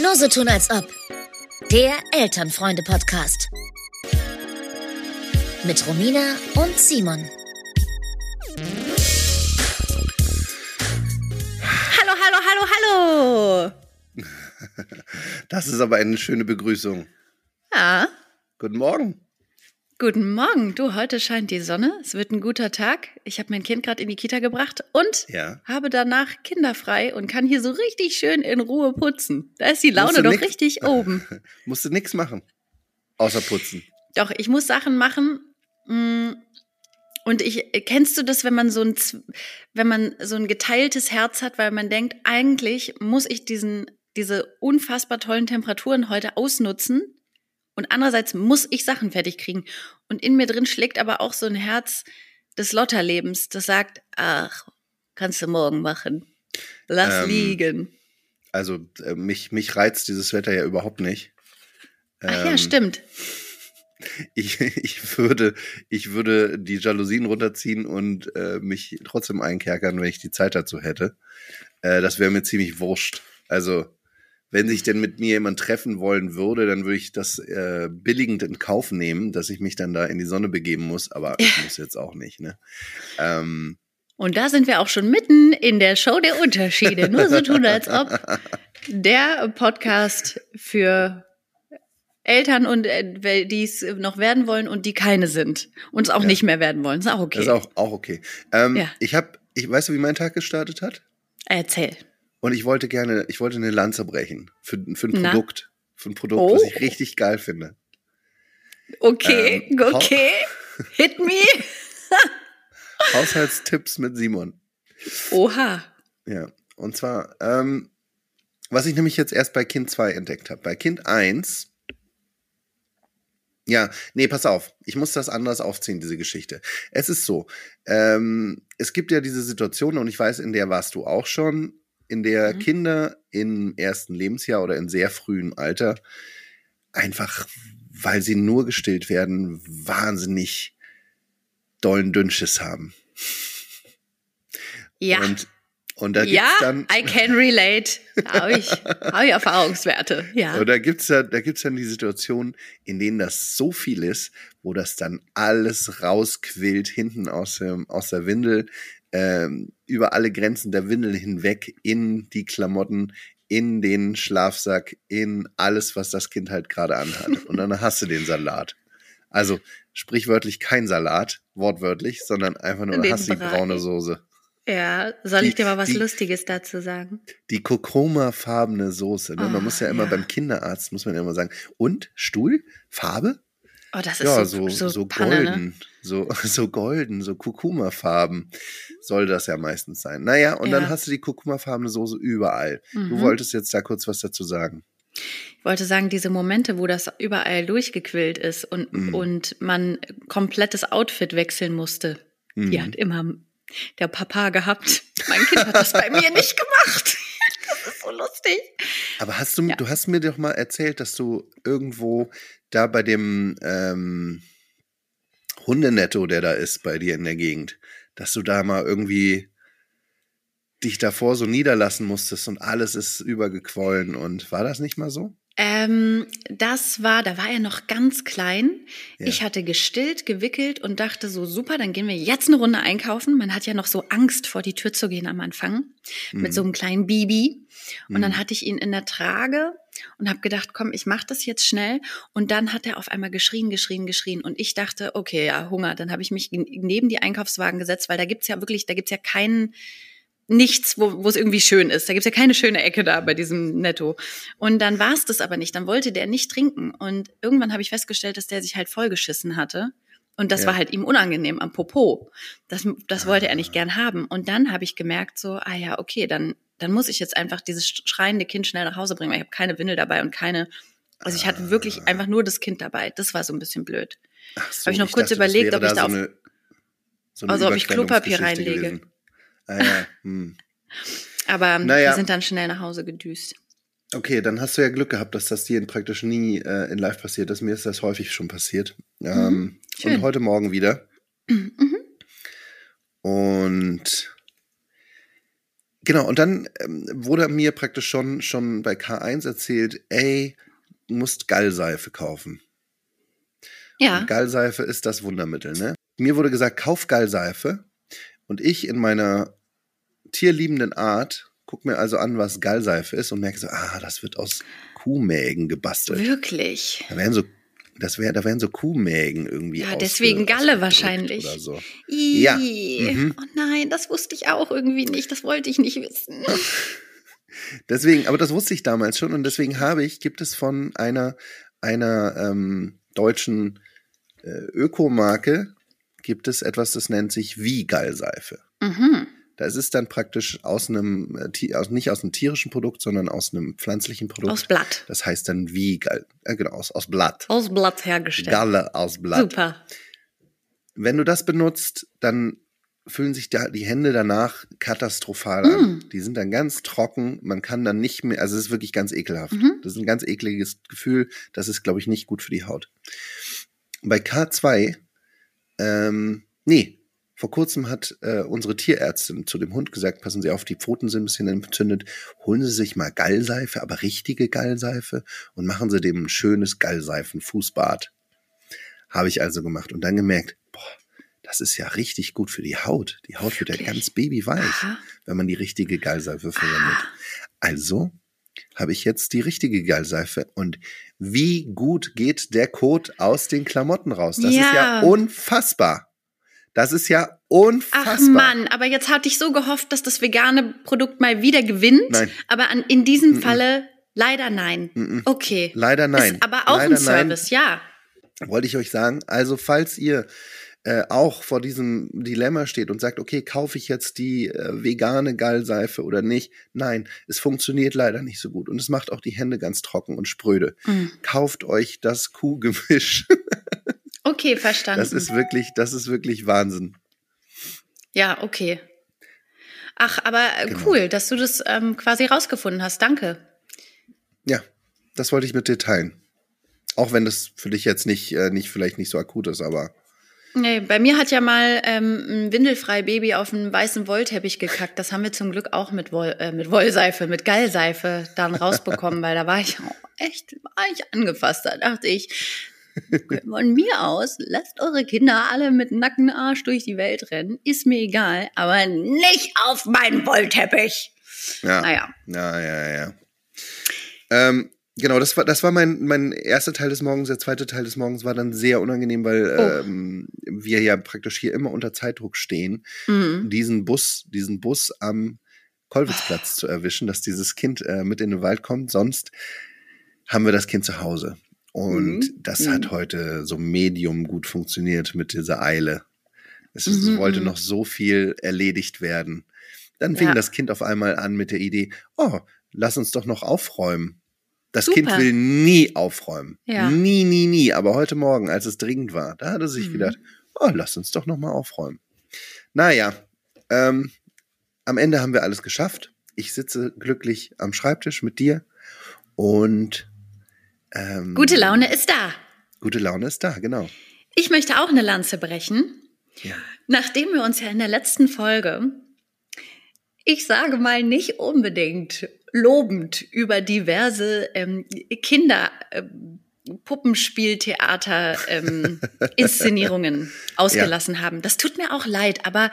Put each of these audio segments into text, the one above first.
Nur so tun als ob. Der Elternfreunde-Podcast. Mit Romina und Simon. Hallo, hallo, hallo, hallo. Das ist aber eine schöne Begrüßung. Ja, Guten Morgen. Guten Morgen. Du, heute scheint die Sonne. Es wird ein guter Tag. Ich habe mein Kind gerade in die Kita gebracht und Ja. habe danach kinderfrei und kann hier so richtig schön in Ruhe putzen. Da ist die Laune doch nix- richtig oben. Musst du nichts machen. Außer putzen. Doch, ich muss Sachen machen. mm, Und ich, kennst du das, wenn man so ein, wenn man so ein geteiltes Herz hat, weil man denkt, eigentlich muss ich diesen, diese unfassbar tollen Temperaturen heute ausnutzen und andererseits muss ich Sachen fertig kriegen. Und in mir drin schlägt aber auch so ein Herz des Lotterlebens, das sagt, ach, kannst du morgen machen. Lass Ähm, liegen. Also äh, mich, mich reizt dieses Wetter ja überhaupt nicht. Ach ja, Ähm, stimmt. Ich, ich, würde, ich würde die Jalousien runterziehen und äh, mich trotzdem einkerkern, wenn ich die Zeit dazu hätte. Äh, das wäre mir ziemlich wurscht. Also, wenn sich denn mit mir jemand treffen wollen würde, dann würde ich das äh, billigend in Kauf nehmen, dass ich mich dann da in die Sonne begeben muss. Aber ich muss jetzt auch nicht. Ne? Ähm, Und da sind wir auch schon mitten in der Show der Unterschiede. Nur so tun, als ob der Podcast für Eltern und äh, die es noch werden wollen und die keine sind und es auch Ja. nicht mehr werden wollen. Ist auch okay. Das ist auch, auch okay. Ähm, Ja. Ich habe, ich weißt du, wie mein Tag gestartet hat? Erzähl. Und ich wollte gerne, ich wollte eine Lanze brechen für, für ein Na? Produkt, für ein Produkt, Oh. was ich richtig geil finde. Okay, Ähm, okay. Hit me. Haushaltstipps mit Simon. Oha. Ja. Und zwar, ähm, was ich nämlich jetzt erst bei Kind 2 entdeckt habe. Bei Kind 1. Ja, nee, pass auf. Ich muss das anders aufziehen, diese Geschichte. Es ist so, ähm, es gibt ja diese Situation, und ich weiß, in der warst du auch schon, in der Mhm. Kinder im ersten Lebensjahr oder in sehr frühem Alter einfach, weil sie nur gestillt werden, wahnsinnig dollen Dünnschiss haben. Ja. Und, und da ja, gibt's dann. I can relate. Habe ich, hab ich Erfahrungswerte. Ja. Und da gibt's ja, da gibt's dann die Situation, in denen das so viel ist, wo das dann alles rausquillt hinten aus dem, aus der Windel, ähm, über alle Grenzen der Windel hinweg in die Klamotten, in den Schlafsack, in alles, was das Kind halt gerade anhat. Und dann hast du den Salat. Also sprichwörtlich kein Salat, wortwörtlich, sondern einfach nur, hast die braune Soße. Ja, soll ich Die- dir mal was die- Lustiges dazu sagen? Die Kokoma-farbene Soße. Ne? Oh, man muss ja immer ja. beim Kinderarzt, muss man ja immer sagen, und Stuhl, Farbe? Oh, das ist Ja, so, so, so, Panne, ne? golden, so, so golden, so Kurkuma-Farben soll das ja meistens sein. Naja, und Ja. dann hast du die Kurkuma-farbene Soße überall. Du Mhm. wolltest jetzt da kurz was dazu sagen. Ich wollte sagen, diese Momente, wo das überall durchgequillt ist und, Mhm. und man komplettes Outfit wechseln musste, die Mhm. hat immer der Papa gehabt. Mein Kind hat das bei mir nicht gemacht. Lustig. Aber hast du, Ja. du hast mir doch mal erzählt, dass du irgendwo da bei dem ähm, Hundenetto, der da ist bei dir in der Gegend, dass du da mal irgendwie dich davor so niederlassen musstest und alles ist übergequollen und war das nicht mal so? Ähm, das war, da war er noch ganz klein. Ja. Ich hatte gestillt, gewickelt und dachte so, super, dann gehen wir jetzt eine Runde einkaufen. Man hat ja noch so Angst, vor die Tür zu gehen am Anfang mit Mhm. so einem kleinen Baby. Und Mhm. dann hatte ich ihn in der Trage und habe gedacht, komm, ich mache das jetzt schnell. Und dann hat er auf einmal geschrien, geschrien, geschrien. Und ich dachte, okay, ja, Hunger. Dann habe ich mich neben die Einkaufswagen gesetzt, weil da gibt's ja wirklich, da gibt's ja keinen nichts, wo es irgendwie schön ist. Da gibt's ja keine schöne Ecke da bei diesem Netto. Und dann war es das aber nicht. Dann wollte der nicht trinken. Und irgendwann habe ich festgestellt, dass der sich halt vollgeschissen hatte. Und das Ja. war halt ihm unangenehm am Popo. Das, das wollte er nicht gern haben. Und dann habe ich gemerkt, so, ah ja, okay, dann, dann muss ich jetzt einfach dieses schreiende Kind schnell nach Hause bringen, weil ich habe keine Windel dabei und keine. Also ich hatte wirklich einfach nur das Kind dabei. Das war so ein bisschen blöd. So, Hab ich noch kurz dachte, überlegt, ob ich da auf- so eine, so eine Also ob ich Klopapier reinlege. gewesen. Ah, ja. hm. Aber Naja. wir sind dann schnell nach Hause gedüst. Okay, dann hast du ja Glück gehabt, dass das dir praktisch nie äh, in Live passiert ist. Mir ist das häufig schon passiert. Ähm, Mhm. Und heute Morgen wieder. Mhm. Und Genau, und dann ähm, wurde mir praktisch schon, schon bei K1 erzählt, ey, du musst Gallseife kaufen. Ja. Und Gallseife ist das Wundermittel, ne? Mir wurde gesagt, kauf Gallseife. Und ich in meiner tierliebenden Art guck mir also an, was Gallseife ist und merke so, ah, das wird aus Kuhmägen gebastelt. Wirklich. Da wären so, das wär, da wären so Kuhmägen irgendwie. Ja, deswegen Galle wahrscheinlich. Oder so. Ih. Ja. Mhm. Oh nein, das wusste ich auch irgendwie nicht. Das wollte ich nicht wissen. Deswegen, aber das wusste ich damals schon und deswegen habe ich, gibt es von einer, einer ähm, deutschen äh, Ökomarke, gibt es etwas, das nennt sich wie Gallseife. Mhm. Da ist es dann praktisch aus einem, äh, aus, nicht aus einem tierischen Produkt, sondern aus einem pflanzlichen Produkt. Aus Blatt. Das heißt dann wie äh, genau, aus, aus Blatt. Aus Blatt hergestellt. Galle aus Blatt. Super. Wenn du das benutzt, dann fühlen sich da die Hände danach katastrophal an. Mm. Die sind dann ganz trocken, man kann dann nicht mehr, also es ist wirklich ganz ekelhaft. Mhm. Das ist ein ganz ekliges Gefühl, das ist, glaube ich, nicht gut für die Haut. Bei K2, ähm, nee, vor kurzem hat äh, unsere Tierärztin zu dem Hund gesagt, passen Sie auf, die Pfoten sind ein bisschen entzündet, holen Sie sich mal Gallseife, aber richtige Gallseife und machen Sie dem ein schönes Gallseifen-Fußbad. Habe ich also gemacht und dann gemerkt, boah, das ist ja richtig gut für die Haut. Die Haut wird ja ganz babyweich, Aha. wenn man die richtige Gallseife verwendet. Also habe ich jetzt die richtige Gallseife. Und wie gut geht der Kot aus den Klamotten raus? Das ist ja Ja. unfassbar. Das ist ja Ach unfassbar. Mann, aber jetzt hatte ich so gehofft, dass das vegane Produkt mal wieder gewinnt. Nein. Aber an, in diesem Mhm. Falle leider nein. Mhm. Okay. Leider nein. Ist aber auch Leider ein nein. Service, ja. wollte ich euch sagen. Also falls ihr äh, auch vor diesem Dilemma steht und sagt, okay, kaufe ich jetzt die äh, vegane Gallseife oder nicht? Nein, es funktioniert leider nicht so gut und es macht auch die Hände ganz trocken und spröde. Mhm. Kauft euch das Kuhgemisch. Okay, verstanden. Das ist wirklich, das ist wirklich Wahnsinn. ja, okay. Ach, aber äh, Genau. cool, dass du das ähm, quasi rausgefunden hast. Danke. Ja, das wollte ich mit dir teilen. Auch wenn das für dich jetzt nicht, äh, nicht vielleicht nicht so akut ist, aber Nee, bei mir hat ja mal ähm, ein windelfrei Baby auf einen weißen Wollteppich gekackt. Das haben wir zum Glück auch mit, Woll, äh, mit Wollseife, mit Gallseife dann rausbekommen, weil da war ich auch echt, war ich angefasst. Da dachte ich, von mir aus, lasst eure Kinder alle mit nacktem Arsch durch die Welt rennen. Ist mir egal, aber nicht auf meinen Wollteppich. ja. Naja. Ja, ja, ja. Ähm, genau, das war, das war mein, mein erster Teil des Morgens. Der zweite Teil des Morgens war dann sehr unangenehm, weil Oh. ähm, wir ja praktisch hier immer unter Zeitdruck stehen, Mhm. diesen Bus, diesen Bus am Kollwitzplatz zu erwischen, dass dieses Kind äh, mit in den Wald kommt. Sonst haben wir das Kind zu Hause. Und Mhm. das Mhm. hat heute so medium gut funktioniert mit dieser Eile. Es wollte mhm. noch so viel erledigt werden. Dann fing Ja. das Kind auf einmal an mit der Idee, oh, lass uns doch noch aufräumen. Das Super. Kind will nie aufräumen. Ja. Nie, nie, nie. Aber heute Morgen, als es dringend war, da hat er sich Mhm. gedacht, oh, lass uns doch noch mal aufräumen. Naja, ähm, am Ende haben wir alles geschafft. Ich sitze glücklich am Schreibtisch mit dir und ähm, Gute Laune ist da. Gute Laune ist da, genau. Ich möchte auch eine Lanze brechen. Ja. Nachdem wir uns ja in der letzten Folge, ich sage mal nicht unbedingt lobend über diverse ähm, Kinder ähm, Puppenspieltheater ähm, Inszenierungen ausgelassen haben. Das tut mir auch leid, aber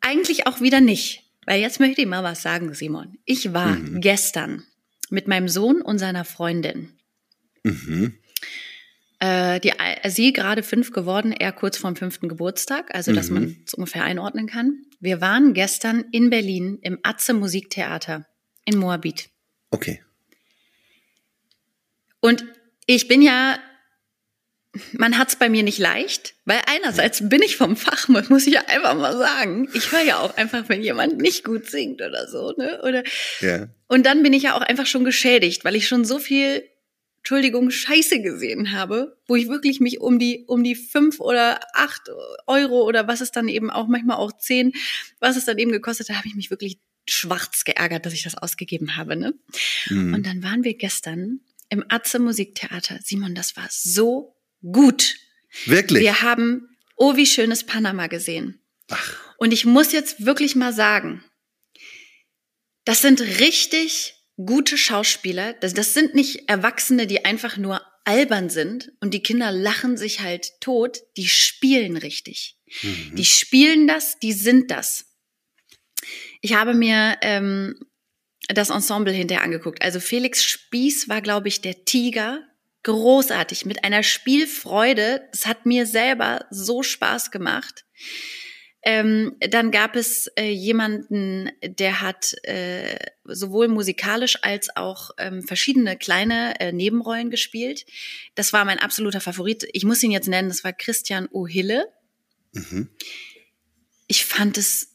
eigentlich auch wieder nicht. Weil jetzt möchte ich mal was sagen, Simon. Ich war Mhm. gestern mit meinem Sohn und seiner Freundin Mhm. äh, die, sie gerade fünf geworden, er kurz vorm fünften Geburtstag, also dass Mhm. man es ungefähr einordnen kann. Wir waren gestern in Berlin im Atze Musiktheater in Moabit. Okay. Und ich bin ja, man hat es bei mir nicht leicht, weil einerseits bin ich vom Fach, muss ich ja einfach mal sagen. Ich höre ja auch einfach, wenn jemand nicht gut singt oder so, ne? Oder Ja. Und dann bin ich ja auch einfach schon geschädigt, weil ich schon so viel, Entschuldigung, Scheiße gesehen habe, wo ich wirklich mich um die, um die fünf oder acht Euro oder was es dann eben auch, manchmal auch zehn, was es dann eben gekostet hat, habe ich mich wirklich schwarz geärgert, dass ich das ausgegeben habe, ne? Mhm. Und dann waren wir gestern im Atze Musiktheater. Simon, das war so gut. Wirklich? Wir haben Oh, wie schönes Panama gesehen. Ach, Und ich muss jetzt wirklich mal sagen, Das sind richtig gute Schauspieler. Das, das sind nicht Erwachsene, die einfach nur albern sind und die Kinder lachen sich halt tot. Die spielen richtig. Mhm. Die spielen das, die sind das. Ich habe mir ähm, das Ensemble hinterher angeguckt. Also Felix Spieß war, glaube ich, der Tiger. Großartig, mit einer Spielfreude. Es hat mir selber so Spaß gemacht. Ähm, dann gab es äh, jemanden, der hat äh, sowohl musikalisch als auch ähm, verschiedene kleine äh, Nebenrollen gespielt. Das war mein absoluter Favorit. Ich muss ihn jetzt nennen, das war Christian O'Hille. Mhm. Ich fand es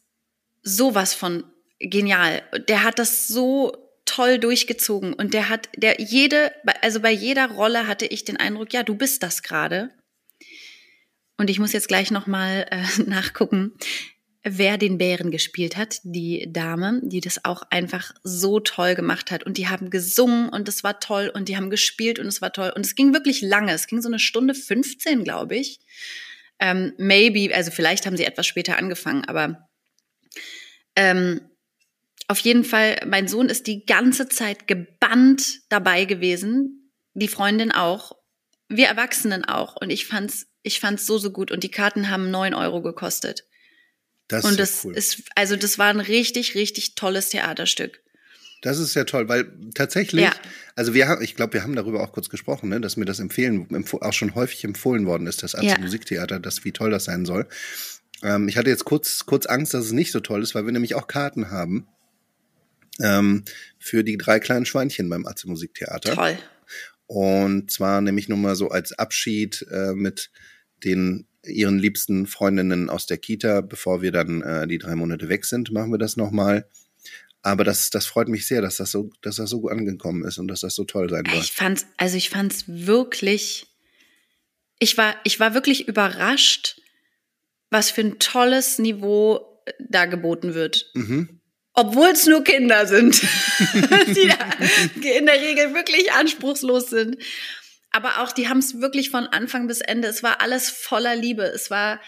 sowas von genial. Der hat das so toll durchgezogen und der hat, der jede, also bei jeder Rolle hatte ich den Eindruck, ja, du bist das gerade. Und ich muss jetzt gleich nochmal äh, nachgucken, wer den Bären gespielt hat. Die Dame, die das auch einfach so toll gemacht hat. Und die haben gesungen und es war toll und die haben gespielt und es war toll. Und es ging wirklich lange. Es ging so eine Stunde 15, glaube ich. Ähm, maybe, also vielleicht haben sie etwas später angefangen, aber ähm, auf jeden Fall, mein Sohn ist die ganze Zeit gebannt dabei gewesen, die Freundin auch, wir Erwachsenen auch. Und ich fand's, ich fand's so, so gut. Und die Karten haben neun Euro gekostet. Das Und ist das cool. ist, also das war ein richtig, richtig tolles Theaterstück. Das ist ja toll, weil tatsächlich, Ja. also wir haben, ich glaube, wir haben darüber auch kurz gesprochen, ne, dass mir das empfehlen, empf- auch schon häufig empfohlen worden ist, das Atze Ja. Musiktheater, das wie toll das sein soll. Ähm, ich hatte jetzt kurz, kurz Angst, dass es nicht so toll ist, weil wir nämlich auch Karten haben ähm, für die drei kleinen Schweinchen beim Atze Musiktheater. Toll. Und zwar nämlich nur mal so als Abschied äh, mit den ihren liebsten Freundinnen aus der Kita, bevor wir dann äh, die drei Monate weg sind, machen wir das nochmal. Aber das, das freut mich sehr, dass das so, dass das so gut angekommen ist und dass das so toll sein soll. Ich fand's, also ich fand's wirklich, ich war, ich war wirklich überrascht, was für ein tolles Niveau da geboten wird. Mhm. Obwohl es nur Kinder sind, die da in der Regel wirklich anspruchslos sind. Aber auch, die haben es wirklich von Anfang bis Ende, es war alles voller Liebe. Es war,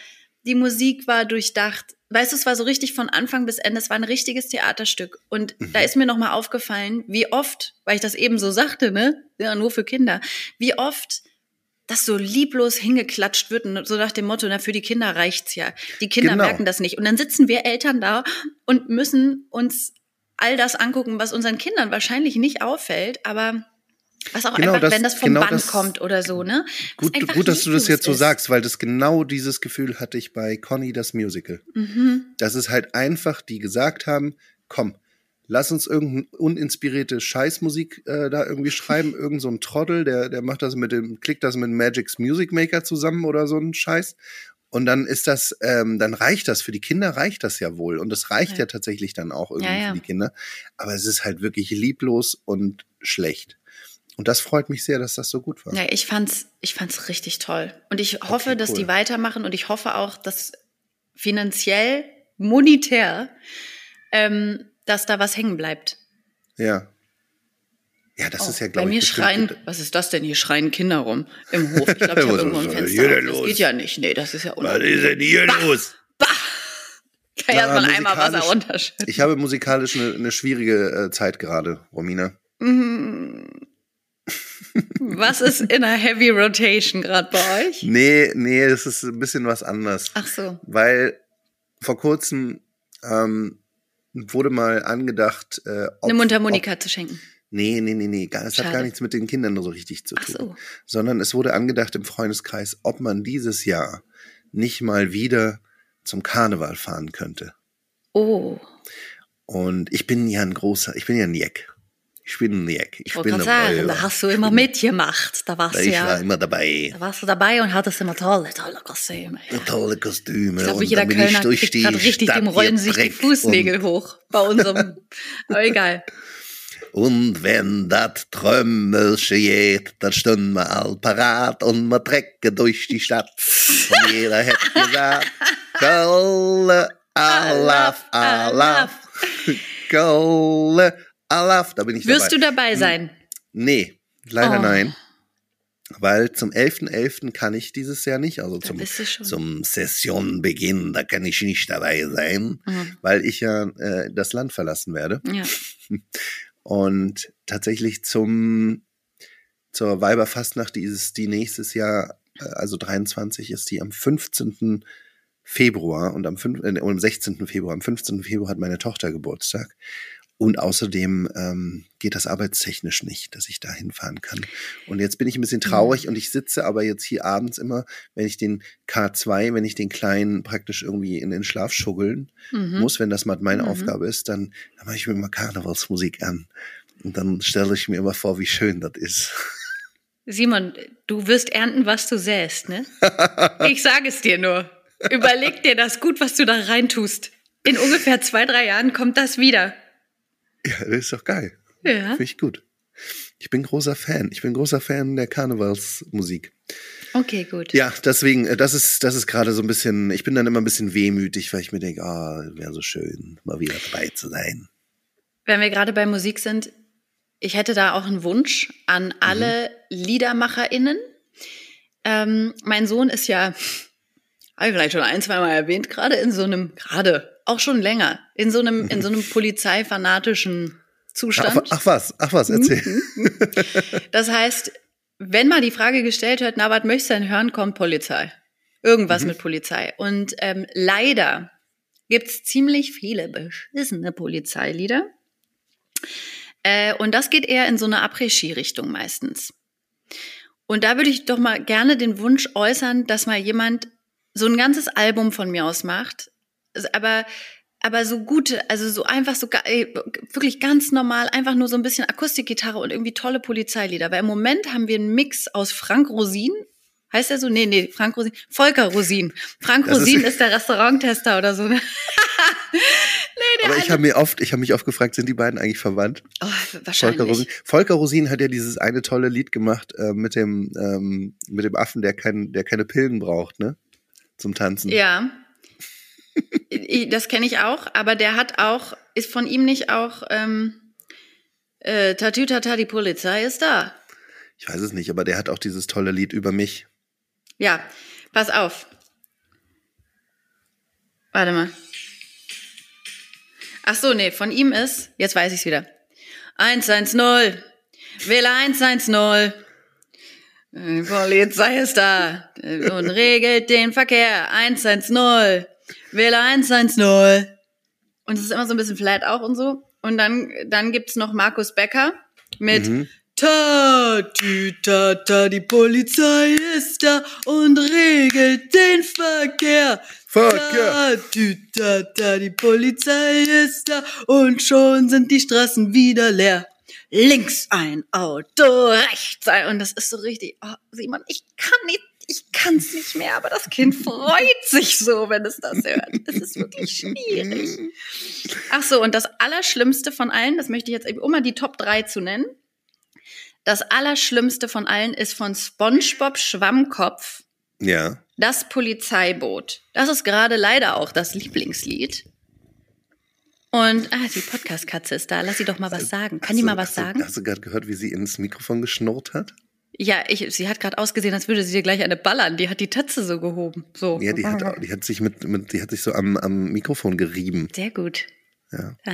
die Musik war durchdacht. Weißt du, es war so richtig von Anfang bis Ende, es war ein richtiges Theaterstück. Und da ist mir nochmal aufgefallen, wie oft, weil ich das eben so sagte, ne, ja, nur für Kinder, wie oft das so lieblos hingeklatscht wird und so nach dem Motto, na, für die Kinder reicht's ja. Die Kinder Genau. merken das nicht. Und dann sitzen wir Eltern da und müssen uns all das angucken, was unseren Kindern wahrscheinlich nicht auffällt, aber was auch Genau einfach, das- wenn das vom genau Band das- kommt oder so, ne? Was Gut, gut, dass du das jetzt so ist. sagst, weil das genau dieses Gefühl hatte ich bei Conny das Musical. Mhm. Das ist halt einfach, die gesagt haben, komm, lass uns irgendeine uninspirierte Scheißmusik äh, da irgendwie schreiben, irgend so ein Trottel, der, der macht das mit dem, klickt das mit Magic's Music Maker zusammen oder so ein Scheiß. Und dann ist das, ähm, dann reicht das. Für die Kinder reicht das ja wohl. Und das reicht ja, Ja. tatsächlich dann auch irgendwie Ja, ja. für die Kinder. Aber es ist halt wirklich lieblos und schlecht. Und das freut mich sehr, dass das so gut war. Ja, ich fand's, ich fand's richtig toll. Und ich hoffe, Okay, dass cool. die weitermachen und ich hoffe auch, dass finanziell, monetär, ähm, dass da was hängen bleibt. Ja. Ja, das Oh, ist ja, Bei glaube ich, mir bestimmt- schreien, was ist das denn? Hier schreien Kinder rum im Hof. Ich glaube, ich habe Was irgendwo ein Fenster. hier denn Das los? geht ja nicht. Nee, das ist ja Was unangenehm. ist denn hier los? Kann ja erstmal einmal Wasser runterschütten. Ich habe musikalisch eine, eine schwierige äh, Zeit gerade, Romina. Mhm. Was ist in einer Heavy Rotation gerade bei euch? Nee, nee, es ist ein bisschen was anderes. Ach so. Weil vor kurzem ähm, wurde mal angedacht, äh, ob, Eine ob, Mundharmonika zu schenken. Nee, nee, nee, nee. Es hat gar nichts mit den Kindern so richtig zu tun. so. Sondern es wurde angedacht im Freundeskreis, ob man dieses Jahr nicht mal wieder zum Karneval fahren könnte. Oh. Und ich bin ja ein großer, ich bin ja ein Jeck. Ich bin Jeck. Ich, Ich wollte bin sagen, da hast du immer mitgemacht. Da warst du Ich ja. war immer dabei. Da warst du dabei und hattest immer tolle, tolle Kostüme. Ja. Tolle Kostüme. Ich glaube, jeder ich Kölner durch kriegt gerade richtig, dem rollen sich die Fußnägel hoch bei unserem. Aber egal. Und, wenn das Trömmelsche geht, dann stehen wir all parat und wir trecken durch die Stadt. Und jeder hätte gesagt, Kolle, Alaf, Alaf. Kolle, Alaf. Da bin ich Wirst du dabei. dabei sein? Nee, leider Oh. nein. Weil zum 11.11. kann ich dieses Jahr nicht, also Da zum, zum Sessionbeginn, da kann ich nicht dabei sein, Mhm. weil ich ja äh, das Land verlassen werde. Ja. Und tatsächlich zum zur Weiberfastnacht, die ist die nächstes Jahr, äh, also 23 ist die am 15. Februar und am, 5, äh, und am 16. Februar. Am 15. Februar hat meine Tochter Geburtstag. Und außerdem ähm, geht das arbeitstechnisch nicht, dass ich da hinfahren kann. Und jetzt bin ich ein bisschen traurig und ich sitze aber jetzt hier abends immer, wenn ich den K2, wenn ich den Kleinen praktisch irgendwie in den Schlaf schuggeln Mhm. muss, wenn das mal meine Mhm. Aufgabe ist, dann, dann mache ich mir immer Karnevalsmusik an. Und dann stelle ich mir immer vor, wie schön das ist. Simon, du wirst ernten, was du säst, ne? Ich sage es dir nur. Überleg dir das gut, was du da reintust. In ungefähr zwei, drei Jahren kommt das wieder. Ja, das ist doch geil. Ja. Finde ich gut. Ich bin großer Fan. Ich bin großer Fan der Karnevalsmusik. Okay, gut. Ja, deswegen, äh, das ist, das ist gerade so ein bisschen, ich bin dann immer ein bisschen wehmütig, weil ich mir denke, ah, wäre so schön, mal wieder dabei zu sein. Wenn wir gerade bei Musik sind, ich hätte da auch einen Wunsch an alle LiedermacherInnen. Ähm, mein Sohn ist ja, habe ich vielleicht schon ein, zwei Mal erwähnt, gerade in so einem, gerade, auch schon länger, in so einem, in so einem polizeifanatischen Ach, Zustand. ach was, ach was, erzähl. Das heißt, wenn mal die Frage gestellt wird, na, was möchtest du denn hören, kommt Polizei. Irgendwas mit Polizei. Und ähm, leider gibt's ziemlich viele beschissene Polizeilieder. Äh, und das geht eher in so eine Après-Ski-Richtung meistens. Und da würde ich doch mal gerne den Wunsch äußern, dass mal jemand so ein ganzes Album von mir aus macht. Aber, aber so gute, also so einfach so wirklich ganz normal, einfach nur so ein bisschen Akustikgitarre und irgendwie tolle Polizeilieder. Weil im Moment haben wir einen Mix aus Frank Rosin. Heißt er so? Nee, nee, Frank Rosin. Volker Rosin. Frank Das ist- Rosin ist, der Restauranttester oder so. ne? nee, der Aber ich habe mir oft, ich habe mich oft gefragt, sind die beiden eigentlich verwandt? oh, wahrscheinlich. Volker Rosin. Volker Rosin hat ja dieses eine tolle Lied gemacht äh, mit dem ähm, mit dem Affen, der kein, der keine Pillen braucht, ne? Zum Tanzen. Ja. Das kenne ich auch, aber der hat auch, ist von ihm nicht auch ähm, äh, Tatütata, die Polizei ist da. Ich weiß es nicht, aber der hat auch dieses tolle Lied über mich. Ja, pass auf. Warte mal. Ach so, nee, von ihm ist, jetzt weiß ich's wieder. 110, Wähler 110. Die Polizei ist da und regelt den Verkehr. 110, Wähler 110. Und es ist immer so ein bisschen flat auch und so. Und dann, dann gibt's noch Markus Becker mit Mhm. Ta, tü, ta, ta, die Polizei ist da und regelt den Verkehr. Verkehr. Ta, tü, ta, ta, die Polizei ist da und schon sind die Straßen wieder leer. Links ein Auto, rechts ein. Und das ist so richtig, oh, Simon, ich kann nicht, ich kann's nicht mehr, aber das Kind freut sich so, wenn es das hört. Es ist wirklich schwierig. Ach so, und das Allerschlimmste von allen, das möchte ich jetzt, um mal die Top 3 zu nennen. Das Allerschlimmste von allen ist von SpongeBob Schwammkopf, Ja. das Polizeiboot. Das ist gerade leider auch das Lieblingslied. Und, ah, die Podcast-Katze ist da. Lass sie doch mal was sagen. Kann die Hast mal du- was du- sagen? Hast du gerade gehört, wie sie ins Mikrofon geschnurrt hat? Ja, ich, sie hat gerade ausgesehen, als würde sie dir gleich eine ballern. Die hat die Tatze so gehoben. So. Ja, die hat, die hat sich mit, mit die hat sich so am, am Mikrofon gerieben. Sehr gut. Ja. Ja.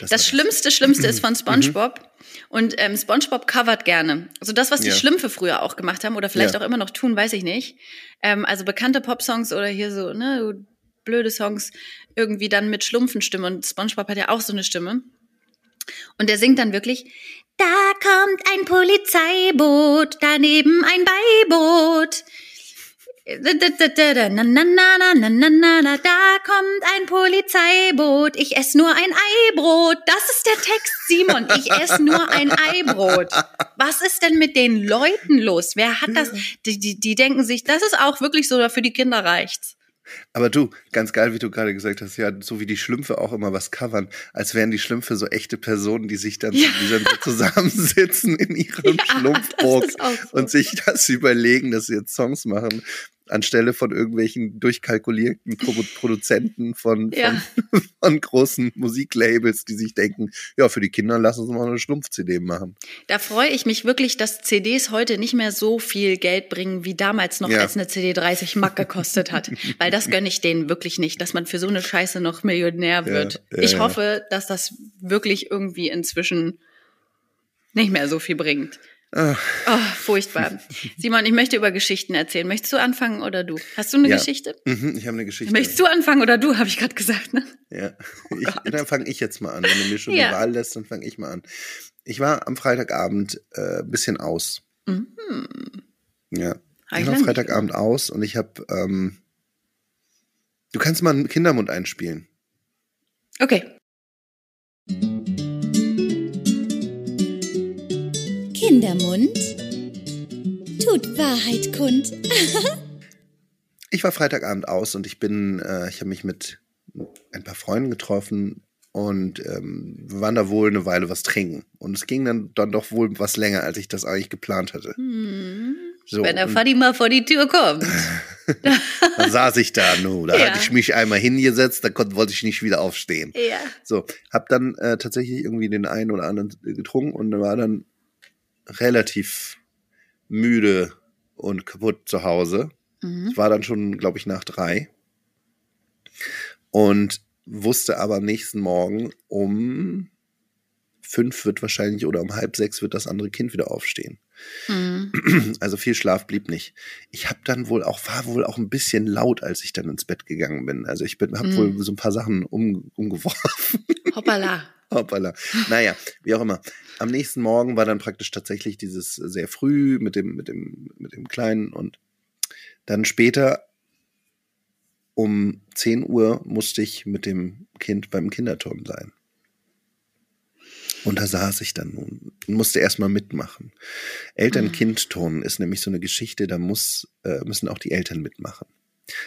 Das Das Schlimmste, Schlimmste ist von SpongeBob. Und ähm, SpongeBob covert gerne. Also das, was die Ja. Schlümpfe früher auch gemacht haben oder vielleicht Ja. auch immer noch tun, weiß ich nicht. Ähm, also bekannte Popsongs oder hier so, ne, so blöde Songs irgendwie dann mit Schlumpfenstimme und SpongeBob hat ja auch so eine Stimme. Und der singt dann wirklich, da kommt ein Polizeiboot, daneben ein Beiboot. Da kommt ein Polizeiboot. Ich esse nur ein Eibrot. Das ist der Text, Simon. Ich esse nur ein Eibrot. Was ist denn mit den Leuten los? Wer hat das? Die, die, die denken sich, das ist auch wirklich so, für die Kinder reicht's. Aber du, ganz geil, wie du gerade gesagt hast, ja, so wie die Schlümpfe auch immer was covern, als wären die Schlümpfe so echte Personen, die sich dann, Ja. die dann so zusammensitzen in ihrem Ja, Schlumpfburg so. und sich das überlegen, dass sie jetzt Songs machen. Anstelle von irgendwelchen durchkalkulierten Pro Produzenten von, Ja. von, von großen Musiklabels, die sich denken, ja, für die Kinder lassen sie mal eine Stumpf-CD machen. Da freue ich mich wirklich, dass CDs heute nicht mehr so viel Geld bringen, wie damals noch, Ja. als eine CD 30 Mark gekostet hat. Weil das gönne ich denen wirklich nicht, dass man für so eine Scheiße noch Millionär wird. ja, ich hoffe, dass das wirklich irgendwie inzwischen nicht mehr so viel bringt. Oh, furchtbar. Simon, ich möchte über Geschichten erzählen. Möchtest du anfangen oder du? Hast du eine Ja. Geschichte? Mhm, ich habe eine Geschichte. Möchtest du anfangen oder du, habe ich gerade gesagt. Ne? Ja, ich, dann fange ich jetzt mal an. Wenn du mir schon Ja. die Wahl lässt, dann fange ich mal an. Ich war am Freitagabend äh, ein bisschen aus. Mhm. Ja, ich war lang Freitagabend aus und ich habe. Ähm, du kannst mal einen Kindermund einspielen. Okay. Kindermund tut Wahrheit kund. Ich war Freitagabend aus und ich bin, äh, ich habe mich mit ein paar Freunden getroffen und ähm, wir waren da wohl eine Weile was trinken. Und es ging dann, dann doch wohl was länger, als ich das eigentlich geplant hatte. Hm. So, Wenn der Fadi mal vor die Tür kommt. Da saß ich da, nu, da Ja. hatte ich mich einmal hingesetzt, da konnte, wollte ich nicht wieder aufstehen. Ja. So, hab dann äh, tatsächlich irgendwie den einen oder anderen getrunken und war dann relativ müde und kaputt zu Hause. Mhm. Ich war dann schon, glaube ich, nach drei und wusste aber am nächsten Morgen um fünf wird wahrscheinlich oder um halb sechs wird das andere Kind wieder aufstehen. Mhm. Also viel Schlaf blieb nicht. Ich habe dann wohl auch, war wohl auch ein bisschen laut, als ich dann ins Bett gegangen bin. Also ich bin, habe Mm. wohl so ein paar Sachen um, umgeworfen. Hoppala. Hoppala. Naja, wie auch immer. Am nächsten Morgen war dann praktisch tatsächlich dieses sehr früh mit dem, mit dem, mit dem Kleinen und dann später um 10 Uhr musste ich mit dem Kind beim Kinderturnen sein. Und da saß ich dann nun und musste erstmal mitmachen. Eltern-Kind-Turnen ist nämlich so eine Geschichte, da muss, äh, müssen auch die Eltern mitmachen.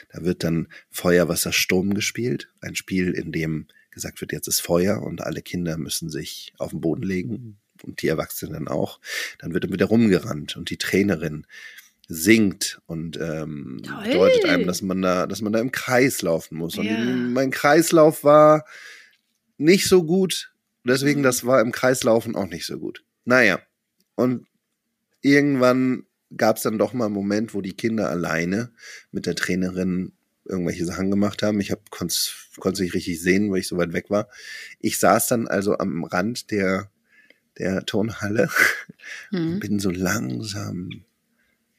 Da wird dann Feuer, Wasser, Sturm gespielt. Ein Spiel, in dem gesagt wird, jetzt ist Feuer und alle Kinder müssen sich auf den Boden legen und die Erwachsenen auch. Dann wird wieder rumgerannt und die Trainerin singt und ähm, Toll. bedeutet einem, dass man da, dass man da im Kreis laufen muss. Und Ja. mein Kreislauf war nicht so gut. Deswegen, Mhm. das war im Kreislaufen auch nicht so gut. Naja, und irgendwann gab es dann doch mal einen Moment, wo die Kinder alleine mit der Trainerin irgendwelche Sachen gemacht haben. Ich konnte es nicht richtig sehen, weil ich so weit weg war. Ich saß dann also am Rand der, der Turnhalle und Mhm. bin so langsam,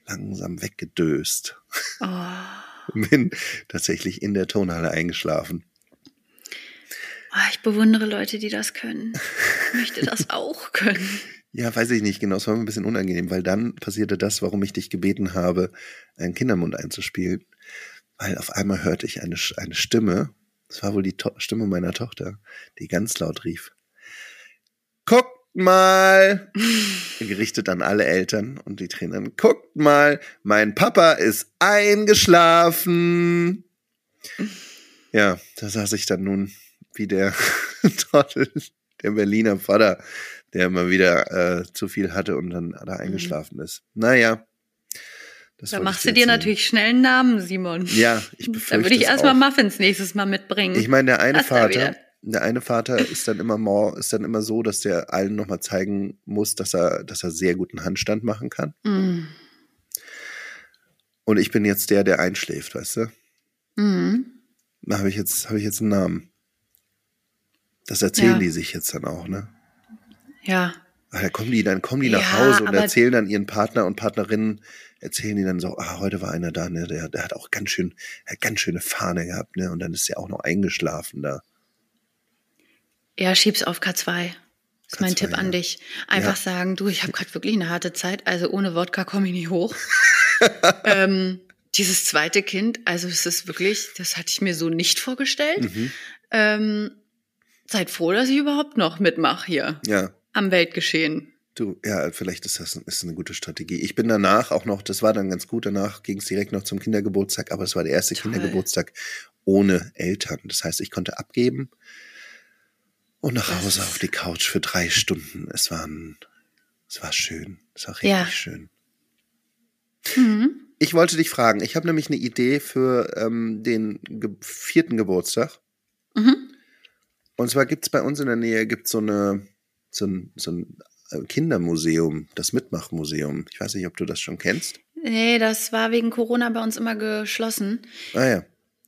langsam weggedöst. Oh. Bin tatsächlich in der Turnhalle eingeschlafen. Ah, Ich bewundere Leute, die das können. Ich möchte das auch können. Ja, weiß ich nicht genau. Es war mir ein bisschen unangenehm, weil dann passierte das, warum ich dich gebeten habe, einen Kindermund einzuspielen. Weil auf einmal hörte ich eine, eine Stimme, das war wohl die to Stimme meiner Tochter, die ganz laut rief. Guckt mal! Gerichtet an alle Eltern und die Trainerin. Guckt mal, mein Papa ist eingeschlafen. Ja, da saß ich dann nun wie der Trottel, der Berliner Vater, der mal wieder äh, zu viel hatte und dann da eingeschlafen ist. Naja. Das Da machst du dir natürlich schnell einen Namen, Simon. Ja, ich befürchte Da würde ich erstmal. Muffins nächstes Mal mitbringen. Ich meine, der eine da Vater, der eine Vater ist dann immer more, ist dann immer so, dass der allen nochmal zeigen muss, dass er, dass er sehr guten Handstand machen kann. Mhm. Und ich bin jetzt der, der einschläft, weißt du? Mhm. Da habe ich jetzt, habe ich jetzt einen Namen. Das erzählen Ja. die sich jetzt dann auch, ne? Ja. Ah, dann kommen die, dann kommen die nach Ja, Hause und erzählen dann ihren Partner und Partnerinnen, erzählen die dann so, ah, heute war einer da, ne, der, der hat auch ganz schön, hat ganz schöne Fahne gehabt, ne, und dann ist er auch noch eingeschlafen da. Ja, schieb's auf K2. ist mein K2, Tipp an dich. Einfach Ja. sagen, du, ich habe gerade wirklich eine harte Zeit, also ohne Wodka komme ich nicht hoch. ähm, dieses zweite Kind, also es ist wirklich, das hatte ich mir so nicht vorgestellt. Mhm. Ähm, seid froh, dass ich überhaupt noch mitmache hier Ja, am Weltgeschehen. du, ja, vielleicht ist das ist eine gute Strategie. Ich bin danach auch noch, das war dann ganz gut, danach ging es direkt noch zum Kindergeburtstag, aber es war der erste Toll. Kindergeburtstag ohne Eltern. Das heißt, ich konnte abgeben und nach Hause auf die Couch für drei Stunden. Es war, ein, es war schön. Es war richtig Ja. schön. Mhm. Ich wollte dich fragen, ich habe nämlich eine Idee für ähm, den ge vierten Geburtstag. Mhm. Und zwar gibt's bei uns in der Nähe gibt's so, eine, so, ein, so ein äh, Kindermuseum, das Mitmachmuseum. Ich weiß nicht, ob du das schon kennst. Nee, das war wegen Corona bei uns immer geschlossen. Ah ja,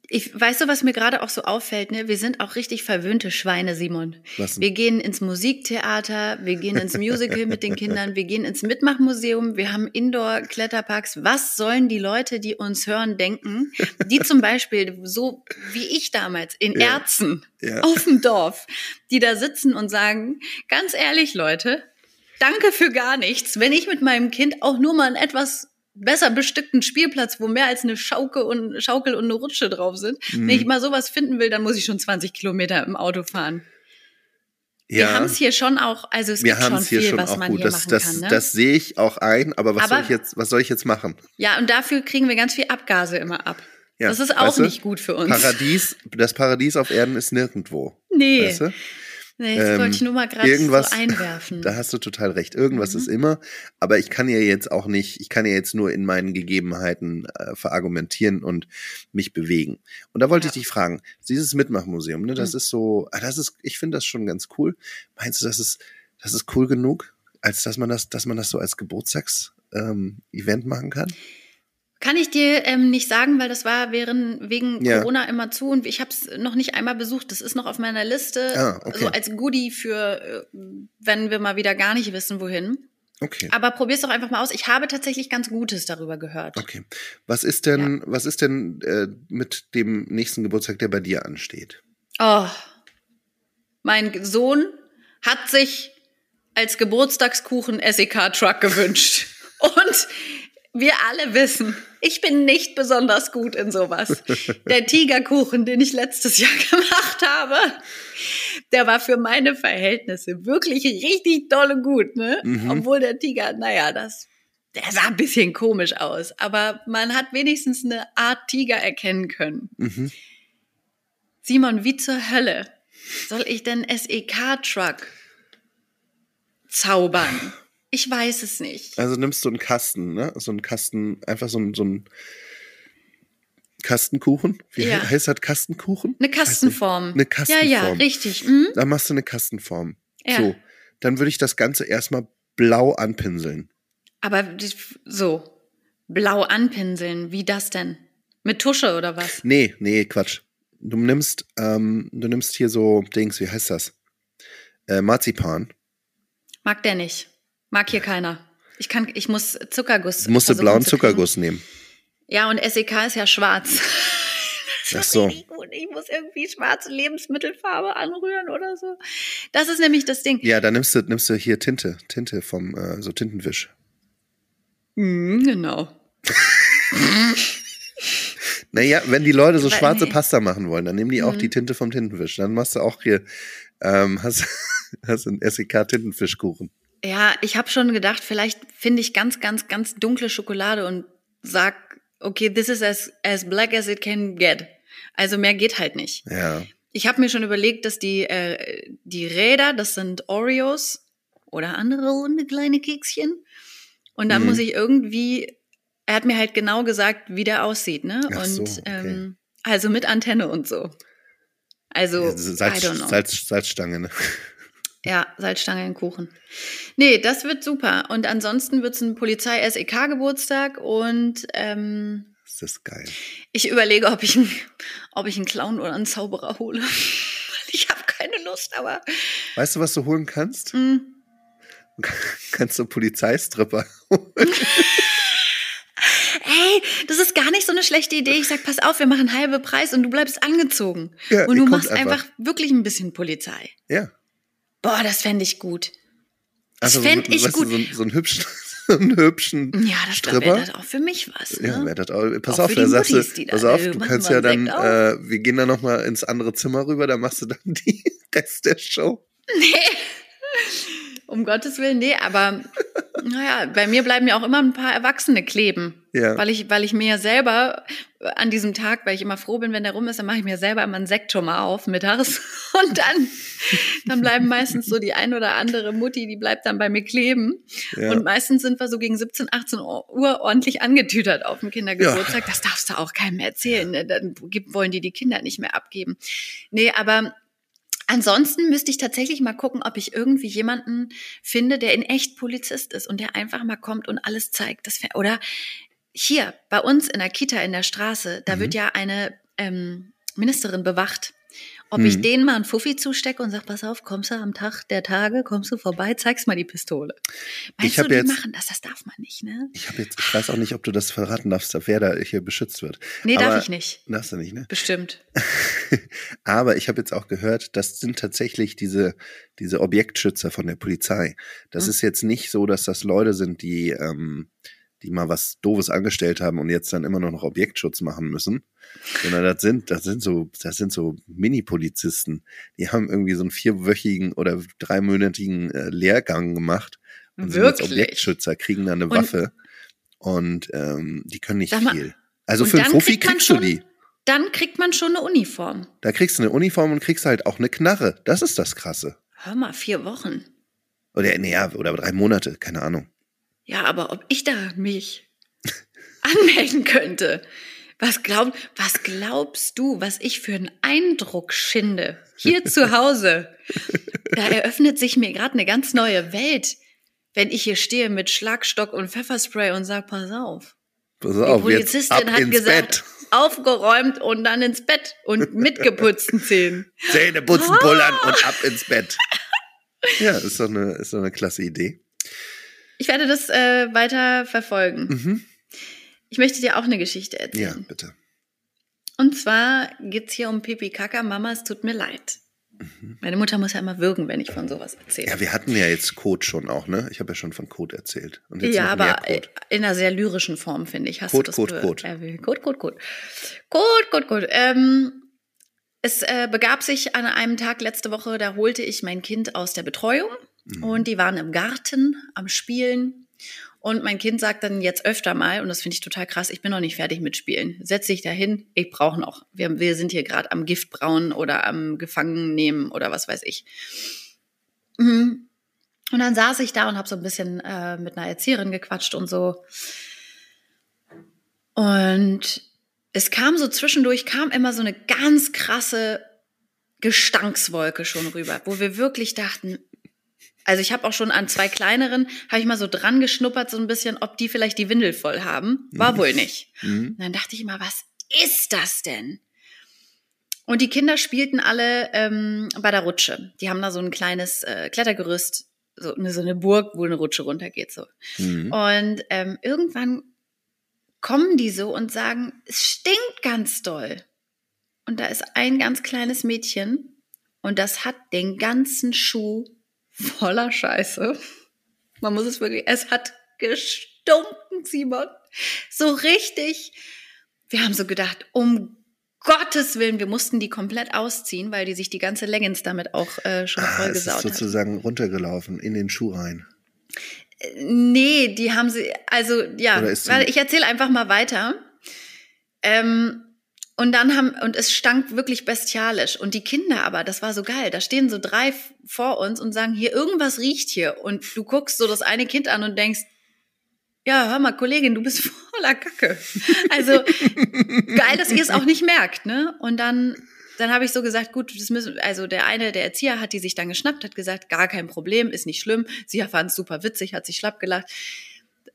Ich, weißt du, was mir gerade auch so auffällt? Ne? Wir sind auch richtig verwöhnte Schweine, Simon. Wir gehen ins Musiktheater, wir gehen ins Musical mit den Kindern, wir gehen ins Mitmachmuseum, wir haben Indoor-Kletterparks. Was sollen die Leute, die uns hören, denken? Die zum Beispiel, so wie ich damals, in Ja. Erzen Ja. auf dem Dorf, die da sitzen und sagen, ganz ehrlich, Leute, danke für gar nichts. Wenn ich mit meinem Kind auch nur mal einen etwas besser bestückten Spielplatz, wo mehr als eine Schaukel und, Schaukel und eine Rutsche drauf sind, Mhm. wenn ich mal sowas finden will, dann muss ich schon 20 Kilometer im Auto fahren. Wir ja, haben es hier schon auch, also es wir gibt schon viel, schon was man gut. hier Das, machen das, kann. Ne? das sehe ich auch ein, aber was Aber- soll ich jetzt, was soll ich jetzt machen? ja, und dafür kriegen wir ganz viel Abgase immer ab. Ja, das ist auch weißt du, nicht gut für uns. Paradies, das Paradies auf Erden ist nirgendwo. nee, Weißt du? Nee, das Ähm, wollte ich nur mal gerade so einwerfen. Da hast du total recht. Irgendwas Mhm. ist immer, aber ich kann ja jetzt auch nicht, ich kann ja jetzt nur in meinen Gegebenheiten äh, verargumentieren und mich bewegen. Und da wollte Ja. ich dich fragen, dieses Mitmachmuseum, ne, das Mhm. ist so, ah, das ist, ich finde das schon ganz cool. Meinst du, das ist, das ist cool genug, als dass man das, dass man das so als Geburtstags ähm, machen kann? Kann ich dir ähm, nicht sagen, weil das war während, wegen Ja. Corona immer zu und ich habe es noch nicht einmal besucht. Das ist noch auf meiner Liste, Ah, okay. so als Goodie für, äh, wenn wir mal wieder gar nicht wissen, wohin. Okay. Aber probier's doch einfach mal aus. Ich habe tatsächlich ganz Gutes darüber gehört. Okay. Was ist denn, was ist denn äh, mit dem nächsten Geburtstag, der bei dir ansteht? Oh, mein Sohn hat sich als Geburtstagskuchen SEK-Truck gewünscht. Und wir alle wissen, ich bin nicht besonders gut in sowas. Der Tigerkuchen, den ich letztes Jahr gemacht habe, der war für meine Verhältnisse wirklich richtig dolle gut, ne? Mhm. Obwohl der Tiger, naja, das, der sah ein bisschen komisch aus. Aber man hat wenigstens eine Art Tiger erkennen können. Mhm. Simon, wie zur Hölle soll ich denn SEK-Truck zaubern? Ich weiß es nicht. Also nimmst du einen Kasten, ne? So einen Kasten, einfach so ein, so ein Kastenkuchen. Wie Ja. he- heißt das Kastenkuchen? Eine Kastenform. Eine Kastenform. Ja, ja, richtig. Mhm. Da machst du eine Kastenform. Ja. So. Dann würde ich das Ganze erstmal blau anpinseln. Aber so, blau anpinseln, wie das denn? Mit Tusche oder was? Nee, nee, Quatsch. Du nimmst, ähm, du nimmst hier so Dings, wie heißt das? Äh, Marzipan. Mag der nicht. Mag hier keiner. Ich kann, ich muss Zuckerguss. Du musst blauen zu. Zuckerguss nehmen. Ja, und SEK ist ja schwarz. Ach so. Ich muss irgendwie schwarze Lebensmittelfarbe anrühren oder so. Das ist nämlich das Ding. Ja, dann nimmst du, nimmst du hier Tinte, Tinte vom, äh, so Tintenwisch. Mhm, genau. Naja, wenn die Leute so schwarze nee. Pasta machen wollen, dann nehmen die auch Mhm. die Tinte vom Tintenfisch. Dann machst du auch hier, ähm, hast, hast einen SEK-Tintenfischkuchen. Ja, ich habe schon gedacht, vielleicht finde ich ganz, ganz, ganz dunkle Schokolade und sag, okay, this is as, as black as it can get. Also mehr geht halt nicht. Ja. Ich habe mir schon überlegt, dass die, äh, die Räder, das sind Oreos oder andere runde kleine Kekschen. Und dann Mhm. muss ich irgendwie, er hat mir halt genau gesagt, wie der aussieht, ne? Ach und so, okay. ähm, also mit Antenne und so. Also, Ja, Salz. Salz, Salzstange, ne? Ja, Salzstange in Kuchen. Nee, das wird super. Und ansonsten wird's ein Polizei-SEK-Geburtstag und ähm, Ist das geil. ich überlege, ob ich, einen, ob ich einen Clown oder einen Zauberer hole. ich habe keine Lust, aber Weißt du, was du holen kannst? Du kannst du Polizeistripper. ey, das ist gar nicht so eine schlechte Idee. Ich sag, pass auf, wir machen halbe Preis und du bleibst angezogen. Ja, und du machst einfach. wirklich ein bisschen Polizei. Ja. Boah, das fände ich gut. Das Also fänd so, ich weißt gut. Du, so, einen- so einen hübschen, einen hübschen Ja, das wäre das auch für mich was. Ne? Ja, wär das auch, pass Auch auf, da sagst Muttis, du, die da- pass auf, äh, du kannst ja dann, äh, wir gehen dann nochmal ins andere Zimmer rüber, da machst du dann die Rest der Show. Um Gottes Willen, nee, aber Naja, bei mir bleiben ja auch immer ein paar Erwachsene kleben. Ja. Weil ich, weil ich mir ja selber an diesem Tag, weil ich immer froh bin, wenn der rum ist, dann mache ich mir selber immer einen Sekt schon mal auf mittags. Und dann, dann bleiben meistens so die ein oder andere Mutti, die bleibt dann bei mir kleben. Ja. Und meistens sind wir so gegen 17, 18 Uhr ordentlich angetütert auf dem Kindergeburtstag. Das darfst du auch keinem erzählen. ne? Dann wollen die die Kinder nicht mehr abgeben. Nee, aber Ansonsten müsste ich tatsächlich mal gucken, ob ich irgendwie jemanden finde, der in echt Polizist ist und der einfach mal kommt und alles zeigt. Das oder hier bei uns in der Kita in der Straße, da Mhm. wird ja eine ähm, Ministerin bewacht. Ob ich Mhm. denen mal einen Fuffi zustecke und sag, pass auf, kommst du am Tag der Tage, kommst du vorbei, zeigst mal die Pistole. Meinst Ich du, die jetzt- machen das? Das darf man nicht, ne? Ich habe jetzt, ich weiß auch nicht, ob du das verraten darfst, wer da hier beschützt wird. Nee, Aber- darf ich nicht. Darfst du nicht, ne? Bestimmt. Aber ich habe jetzt auch gehört, das sind tatsächlich diese, diese Objektschützer von der Polizei. Das Mhm. ist jetzt nicht so, dass das Leute sind, die, ähm, die mal was Doofes angestellt haben und jetzt dann immer noch Objektschutz machen müssen. Sondern das sind, das sind so, das sind so Mini-Polizisten. Die haben irgendwie so einen vierwöchigen oder dreimonatigen äh, Lehrgang gemacht und sind jetzt Wirklich. Objektschützer, kriegen dann eine Und- Waffe und ähm, die können nicht mal, viel. Also für einen man kriegst du schon- die. Dann kriegt man schon eine Uniform. Da kriegst du eine Uniform und kriegst halt auch eine Knarre. Das ist das Krasse. Hör mal, vier Wochen. Oder, nee, ja, oder drei Monate, keine Ahnung. Ja, aber ob ich da mich anmelden könnte? Was, glaub, was glaubst du, was ich für einen Eindruck schinde? Hier zu Hause. Da eröffnet sich mir gerade eine ganz neue Welt, wenn ich hier stehe mit Schlagstock und Pfefferspray und sag, pass auf. Pass Die auf, jetzt Polizistin hat gesagt, Bett. aufgeräumt und dann ins Bett und mit geputzten Zähnen. Zähne putzen, Ah. pullern und ab ins Bett. Ja, ist doch eine, ist doch eine klasse Idee. Ich werde das äh, weiter verfolgen. Mhm. Ich möchte dir auch eine Geschichte Ja, erzählen. bitte. Und zwar geht's hier um Pipi Kaka. Mama, es tut mir leid. Meine Mutter muss ja immer würgen, wenn ich von sowas erzähle. Mhm. Ja, wir hatten ja jetzt Code schon auch, ne? Ich habe ja schon von Code erzählt. Und jetzt Ja, aber Code. in einer sehr lyrischen Form, finde ich. Hast Code, du das Code, Code. erwähnt? Code, Code, Code. Code, Code, Code. Ähm, es äh, begab sich an einem Tag letzte Woche, da holte ich mein Kind aus der Betreuung Mhm. und die waren im Garten am Spielen. Und mein Kind sagt dann jetzt öfter mal, und das finde ich total krass, ich bin noch nicht fertig mit Spielen. Setz dich dahin, ich brauche noch. Wir, wir sind hier gerade am Giftbrauen oder am Gefangennehmen oder was weiß ich. Mhm. Und dann saß ich da und habe so ein bisschen äh, mit einer Erzieherin gequatscht und so. Und es kam so zwischendurch, kam immer so eine ganz krasse Gestankswolke schon rüber, wo wir wirklich dachten, also ich habe auch schon an zwei kleineren, habe ich mal so dran geschnuppert, so ein bisschen, ob die vielleicht die Windel voll haben. War wohl nicht. Mhm. Und dann dachte ich immer, was ist das denn? Und die Kinder spielten alle ähm, bei der Rutsche. Die haben da so ein kleines äh, Klettergerüst, so eine, so eine Burg, wo eine Rutsche runtergeht. So. Mhm. Und ähm, irgendwann kommen die so und sagen, es stinkt ganz doll. Und da ist ein ganz kleines Mädchen und das hat den ganzen Schuh voller Scheiße. Man muss es wirklich, es hat gestunken, Simon. So richtig. Wir haben so gedacht, um Gottes Willen, wir mussten die komplett ausziehen, weil die sich die ganze Leggings damit auch äh, schon Ah, vollgesaut hat. sozusagen runtergelaufen in den Schuh rein. Nee, die haben sie, also ja, warte, ich erzähle einfach mal weiter. Ähm, und dann haben, und es stank wirklich bestialisch. Und die Kinder aber, das war so geil. Da stehen so drei vor uns und sagen, hier, irgendwas riecht hier. Und du guckst so das eine Kind an und denkst, ja, hör mal, Kollegin, du bist voller Kacke. Also geil, dass ihr es auch nicht merkt, ne? Und dann, dann habe ich so gesagt, gut, das müssen, also der eine, der Erzieher hat die sich dann geschnappt, hat gesagt, gar kein Problem, ist nicht schlimm. Sie fand es super witzig, hat sich schlapp gelacht.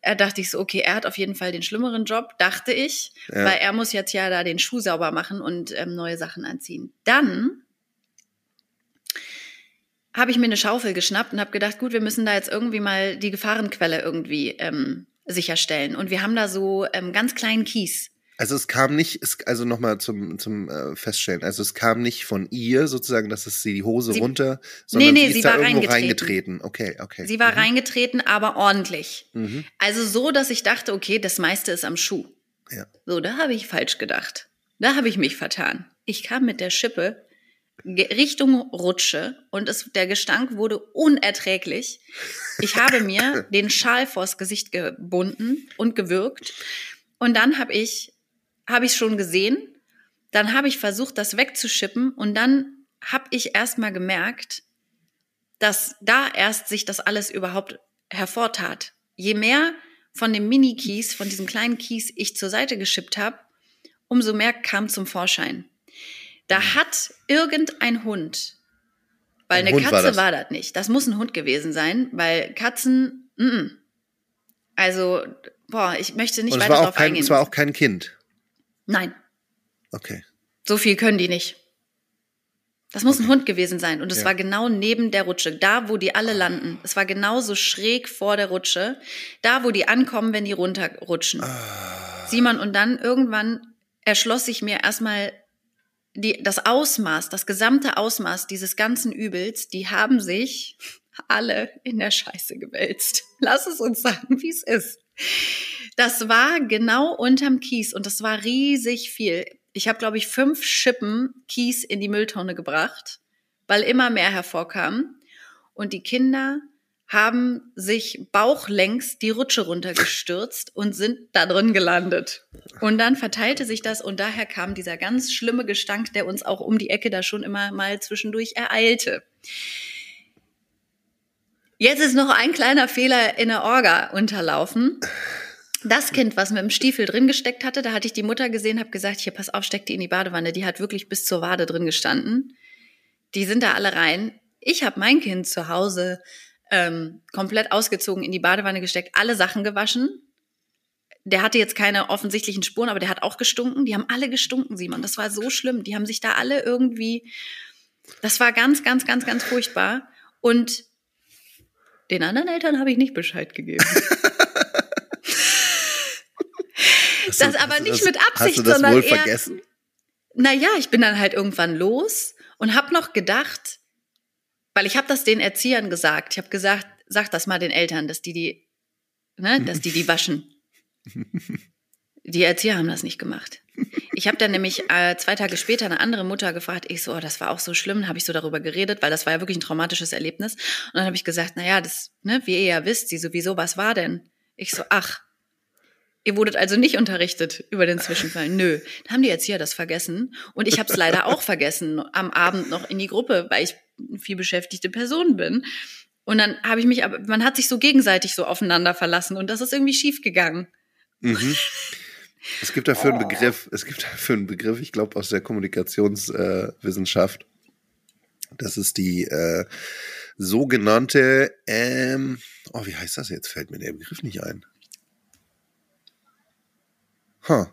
Er dachte ich so, okay, er hat auf jeden Fall den schlimmeren Job, dachte ich, Ja. weil er muss jetzt ja da den Schuh sauber machen und ähm, neue Sachen anziehen. Dann habe ich mir eine Schaufel geschnappt und habe gedacht, gut, wir müssen da jetzt irgendwie mal die Gefahrenquelle irgendwie ähm, sicherstellen. Und wir haben da so ähm, ganz kleinen Kies. Also es kam nicht, es, also nochmal zum, zum äh, Feststellen, also es kam nicht von ihr sozusagen, dass es sie die Hose Sie- runter, sondern nee, sie ist sie da war irgendwo reingetreten. reingetreten. Okay, okay. Sie war mhm. reingetreten, aber ordentlich. Mhm. Also so, dass ich dachte, okay, das meiste ist am Schuh. Ja. So, da habe ich falsch gedacht. Da habe ich mich vertan. Ich kam mit der Schippe Richtung Rutsche und es, der Gestank wurde unerträglich. Ich habe mir den Schal vors Gesicht gebunden und gewürgt und dann habe ich habe ich schon gesehen, dann habe ich versucht, das wegzuschippen und dann habe ich erst mal gemerkt, dass da erst sich das alles überhaupt hervortat. Je mehr von dem Mini-Kies, von diesem kleinen Kies ich zur Seite geschippt habe, umso mehr kam zum Vorschein. Da hat irgendein Hund, weil Ein eine Hund war Katze das. war das nicht. Das muss ein Hund gewesen sein, weil Katzen, mm also, boah, ich möchte nicht Und weiter war, darauf kein, eingehen. es war auch kein Kind. Nein, Okay. so viel können die nicht. Das muss ein Hund gewesen sein. Und es Ja. war genau neben der Rutsche, da wo die alle landen. Es war genauso schräg vor der Rutsche, da wo die ankommen, wenn die runterrutschen. Ah. Simon, und dann irgendwann erschloss sich mir erstmal die, das Ausmaß, das gesamte Ausmaß dieses ganzen Übels, die haben sich alle in der Scheiße gewälzt. Lass es uns sagen, wie es ist. Das war genau unterm Kies und das war riesig viel. Ich habe, glaube ich, fünf Schippen Kies in die Mülltonne gebracht, weil immer mehr hervorkam. Und die Kinder haben sich bauchlängs die Rutsche runtergestürzt und sind da drin gelandet. Und dann verteilte sich das und daher kam dieser ganz schlimme Gestank, der uns auch um die Ecke da schon immer mal zwischendurch ereilte. Jetzt ist noch ein kleiner Fehler in der Orga unterlaufen. Das Kind, was mit dem Stiefel drin gesteckt hatte, da hatte ich die Mutter gesehen, habe gesagt, hier, pass auf, steck die in die Badewanne. Die hat wirklich bis zur Wade drin gestanden. Die sind da alle rein. Ich habe mein Kind zu Hause ähm, komplett ausgezogen in die Badewanne gesteckt, alle Sachen gewaschen. Der hatte jetzt keine offensichtlichen Spuren, aber der hat auch gestunken. Die haben alle gestunken, Simon. Das war so schlimm. Die haben sich da alle irgendwie. Das war ganz, ganz, ganz, ganz furchtbar. Und den anderen Eltern habe ich nicht Bescheid gegeben. Du- Das aber nicht das, mit Absicht, Hast du das sondern wohl eher- vergessen? Naja, ich bin dann halt irgendwann los und habe noch gedacht, weil ich habe das den Erziehern gesagt. Ich habe gesagt, sag das mal den Eltern, dass die die, ne, dass die die waschen. Die Erzieher haben das nicht gemacht. Ich habe dann nämlich äh, zwei Tage später eine andere Mutter gefragt. Ich so, oh, das war auch so schlimm. Habe ich so darüber geredet, weil das war ja wirklich ein traumatisches Erlebnis. Und dann habe ich gesagt, na ja, das, ne, wie ihr ja wisst, sie sowieso, was war denn? Ich so, ach, Ihr wurdet also nicht unterrichtet über den Zwischenfall. Nö. Dann haben die Erzieher das vergessen. Und ich habe es leider auch vergessen am Abend noch in die Gruppe, weil ich eine viel beschäftigte Person bin. Und dann habe ich mich, aber man hat sich so gegenseitig so aufeinander verlassen und das ist irgendwie schief gegangen. Mhm. Es gibt dafür Oh. einen Begriff, es gibt dafür einen Begriff, ich glaube aus der Kommunikationswissenschaft. Äh, das ist die äh, sogenannte, ähm, oh, wie heißt das jetzt? Fällt mir der Begriff nicht ein. Huh.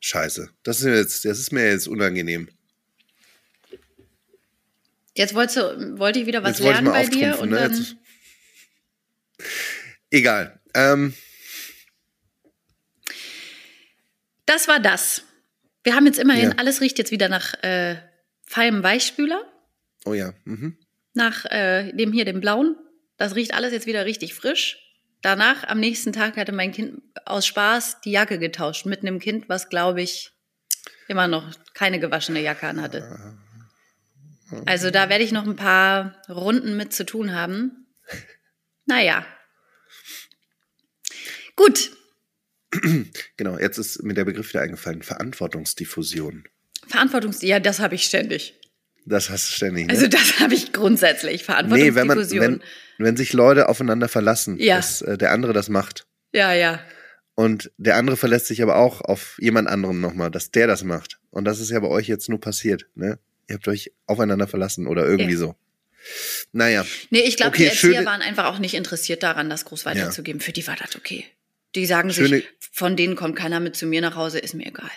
Scheiße. Das ist, mir jetzt, das ist mir jetzt unangenehm. Jetzt wolltest du, wollte ich wieder was Jetzt wollte ich lernen mal bei dir und ne? dann, Egal. Ähm, das war das. Wir haben jetzt immerhin, Ja. alles riecht jetzt wieder nach äh, feinem Weichspüler, oh ja. Mhm. nach äh, dem hier, dem blauen. Das riecht alles jetzt wieder richtig frisch. Danach, am nächsten Tag, hatte mein Kind aus Spaß die Jacke getauscht mit einem Kind, was, glaube ich, immer noch keine gewaschene Jacke anhatte. Also da werde ich noch ein paar Runden mit zu tun haben. Naja. Gut, Genau, jetzt ist mir der Begriff wieder eingefallen. Verantwortungsdiffusion. Verantwortungs... Ja, das habe ich ständig. Das hast du ständig. Ne? Also das habe ich grundsätzlich. nee, wenn man, Verantwortungsdiffusion. wenn, wenn sich Leute aufeinander verlassen, Ja. dass äh, der andere das macht. ja, ja. Und der andere verlässt sich aber auch auf jemand anderen nochmal, dass der das macht. Und das ist ja bei euch jetzt nur passiert, ne? Ihr habt euch aufeinander verlassen oder irgendwie Ja. so. Naja, Nee, ich glaube, Okay, die Erzieher schöne- waren einfach auch nicht interessiert daran, das groß weiterzugeben. Für die war das okay. Die sagen Schöne- sich, von denen kommt keiner mit zu mir nach Hause, ist mir egal.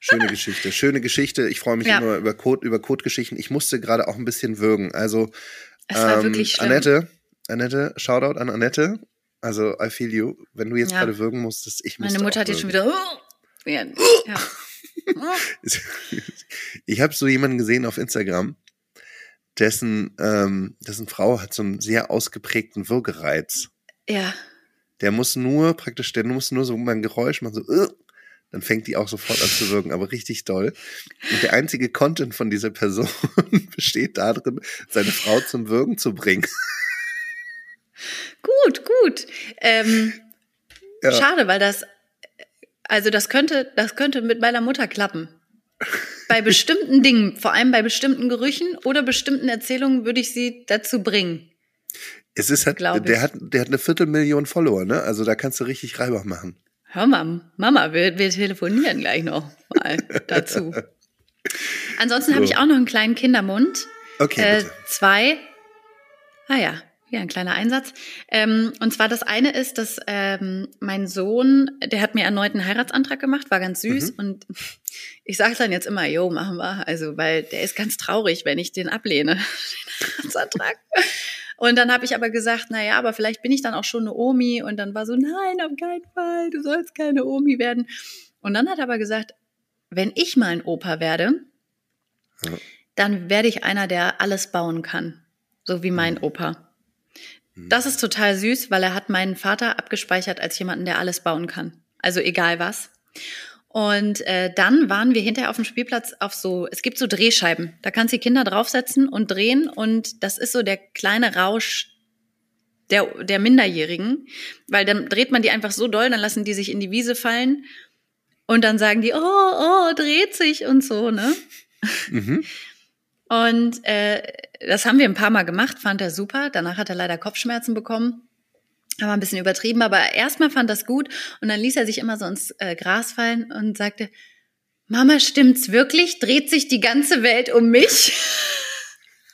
schöne Geschichte, schöne Geschichte. Ich freue mich Ja. immer über Code, über Code-Geschichten. Ich musste gerade auch ein bisschen würgen. Also, Es war ähm, wirklich schlimm. Annette, Annette, Shoutout an Annette. Also, I feel you. Wenn du jetzt Ja. gerade würgen musstest, ich musste Meine Mutter hat jetzt schon wieder. Ja. Ich habe so jemanden gesehen auf Instagram, dessen, ähm, dessen Frau hat so einen sehr ausgeprägten Würgereiz. Ja. Der muss nur praktisch, der muss nur so mal ein Geräusch machen, so, äh, dann fängt die auch sofort an zu wirken, aber richtig doll. Und der einzige Content von dieser Person besteht darin, seine Frau zum Würgen zu bringen. Gut, gut. Ähm, Ja. Schade, weil das, also das könnte, das könnte mit meiner Mutter klappen. Bei bestimmten Dingen, vor allem bei bestimmten Gerüchen oder bestimmten Erzählungen würde ich sie dazu bringen. Es ist halt, der hat, der hat eine Viertelmillion Follower, ne? Also da kannst du richtig Reibach machen. Hör mal, Mama, wir, wir telefonieren gleich noch mal dazu. Ansonsten habe So. ich auch noch einen kleinen Kindermund. Okay, Äh, bitte. zwei. Ah ja, ja, ein kleiner Einsatz. Ähm, und zwar das eine ist, dass ähm, mein Sohn, der hat mir erneut einen Heiratsantrag gemacht, war ganz süß. Mhm. Und ich sage dann jetzt immer, jo, machen wir. Also, weil der ist ganz traurig, wenn ich den ablehne, den Heiratsantrag. Und dann habe ich aber gesagt, na ja, aber vielleicht bin ich dann auch schon eine Omi. Und dann war so, nein, auf keinen Fall, du sollst keine Omi werden. Und dann hat er aber gesagt, wenn ich mal ein Opa werde, Ja. dann werde ich einer, der alles bauen kann. So wie mein Opa. Das ist total süß, weil er hat meinen Vater abgespeichert als jemanden, der alles bauen kann. Also egal was. Und äh, dann waren wir hinterher auf dem Spielplatz auf so, es gibt so Drehscheiben. Da kannst du die Kinder draufsetzen und drehen und das ist so der kleine Rausch der, der Minderjährigen, weil dann dreht man die einfach so doll, dann lassen die sich in die Wiese fallen und dann sagen die, oh, oh, dreht sich und so, ne? Mhm. Und äh, das haben wir ein paar Mal gemacht, fand er super. Danach hat er leider Kopfschmerzen bekommen. Aber ein bisschen übertrieben, aber erstmal fand das gut und dann ließ er sich immer so ins äh, Gras fallen und sagte, Mama, stimmt's wirklich? Dreht sich die ganze Welt um mich?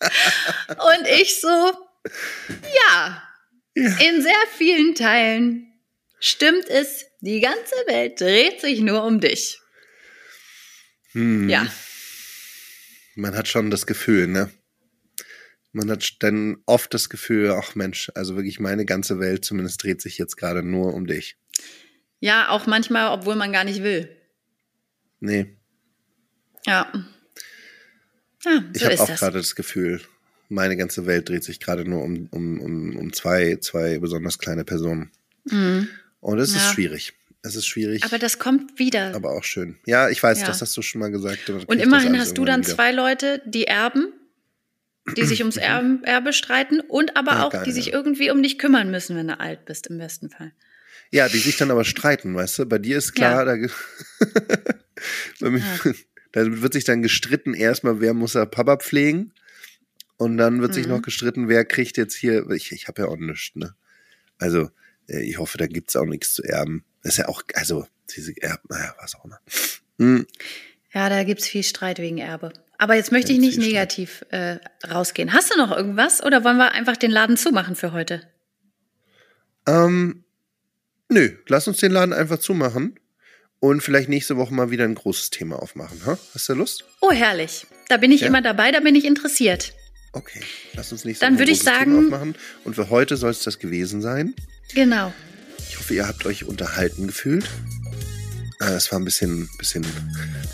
und ich so, ja, Ja. in sehr vielen Teilen stimmt es, die ganze Welt dreht sich nur um dich. Hm. Ja, Man hat schon das Gefühl, ne? Man hat dann oft das Gefühl, ach Mensch, also wirklich meine ganze Welt zumindest dreht sich jetzt gerade nur um dich. ja, auch manchmal, obwohl man gar nicht will. Nee, Ja. Ja, ich so habe ist auch gerade das Gefühl, meine ganze Welt dreht sich gerade nur um, um, um, um zwei, zwei besonders kleine Personen. Mhm. Und es ist Ja. schwierig. Es ist schwierig, Aber das kommt wieder. aber auch schön. Ja, ich weiß, Ja. das hast du schon mal gesagt. Und ich immerhin hast du dann wieder. zwei Leute, die erben, die sich ums Erbe, streiten und aber Ja, auch, geil, die sich ja. irgendwie um dich kümmern müssen, wenn du alt bist, im besten Fall. Ja, die sich dann aber streiten, weißt du? Bei dir ist klar, da, ge- Bei mir, da wird sich dann gestritten, erstmal, wer muss er Papa pflegen? Und dann wird sich Mhm. noch gestritten, wer kriegt jetzt hier, ich, ich habe ja auch nichts, ne? Also, äh, ich hoffe, da gibt's auch nichts zu erben. Das ist ja auch, also, diese Erben, naja, was auch immer. Hm, Ja, da gibt's viel Streit wegen Erbe. Aber jetzt möchte ich nicht negativ äh, rausgehen. Hast du noch irgendwas oder wollen wir einfach den Laden zumachen für heute? ähm, nö, lass uns den Laden einfach zumachen und vielleicht nächste Woche mal wieder ein großes Thema aufmachen. Ha? Hast du Lust? Oh, herrlich. Da bin ich Ja? immer dabei, da bin ich interessiert. Okay, lass uns nächste Dann Woche würde ein ich großes sagen- Thema aufmachen. Und für heute soll es das gewesen sein. Genau. Ich hoffe, ihr habt euch unterhalten gefühlt. Äh, Es war ein bisschen, bisschen,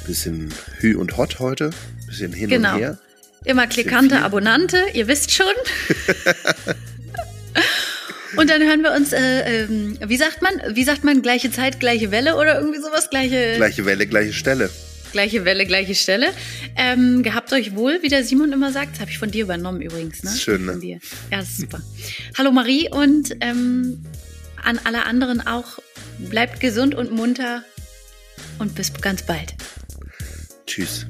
bisschen Hü und Hot heute. Bisschen hin Genau. und her. Immer klikante viel. Abonnante, ihr wisst schon. Und dann hören wir uns, äh, ähm, wie sagt man, wie sagt man, gleiche Zeit, gleiche Welle oder irgendwie sowas, gleiche, Gleiche Welle, gleiche Stelle. gleiche Welle, gleiche Stelle. Ähm, gehabt euch wohl, wie der Simon immer sagt. Das habe ich von dir übernommen übrigens, ne? Schön, ne? Von dir. Ja, das ist super. Hallo Marie und ähm, an alle anderen auch. Bleibt gesund und munter und bis ganz bald. Tschüss.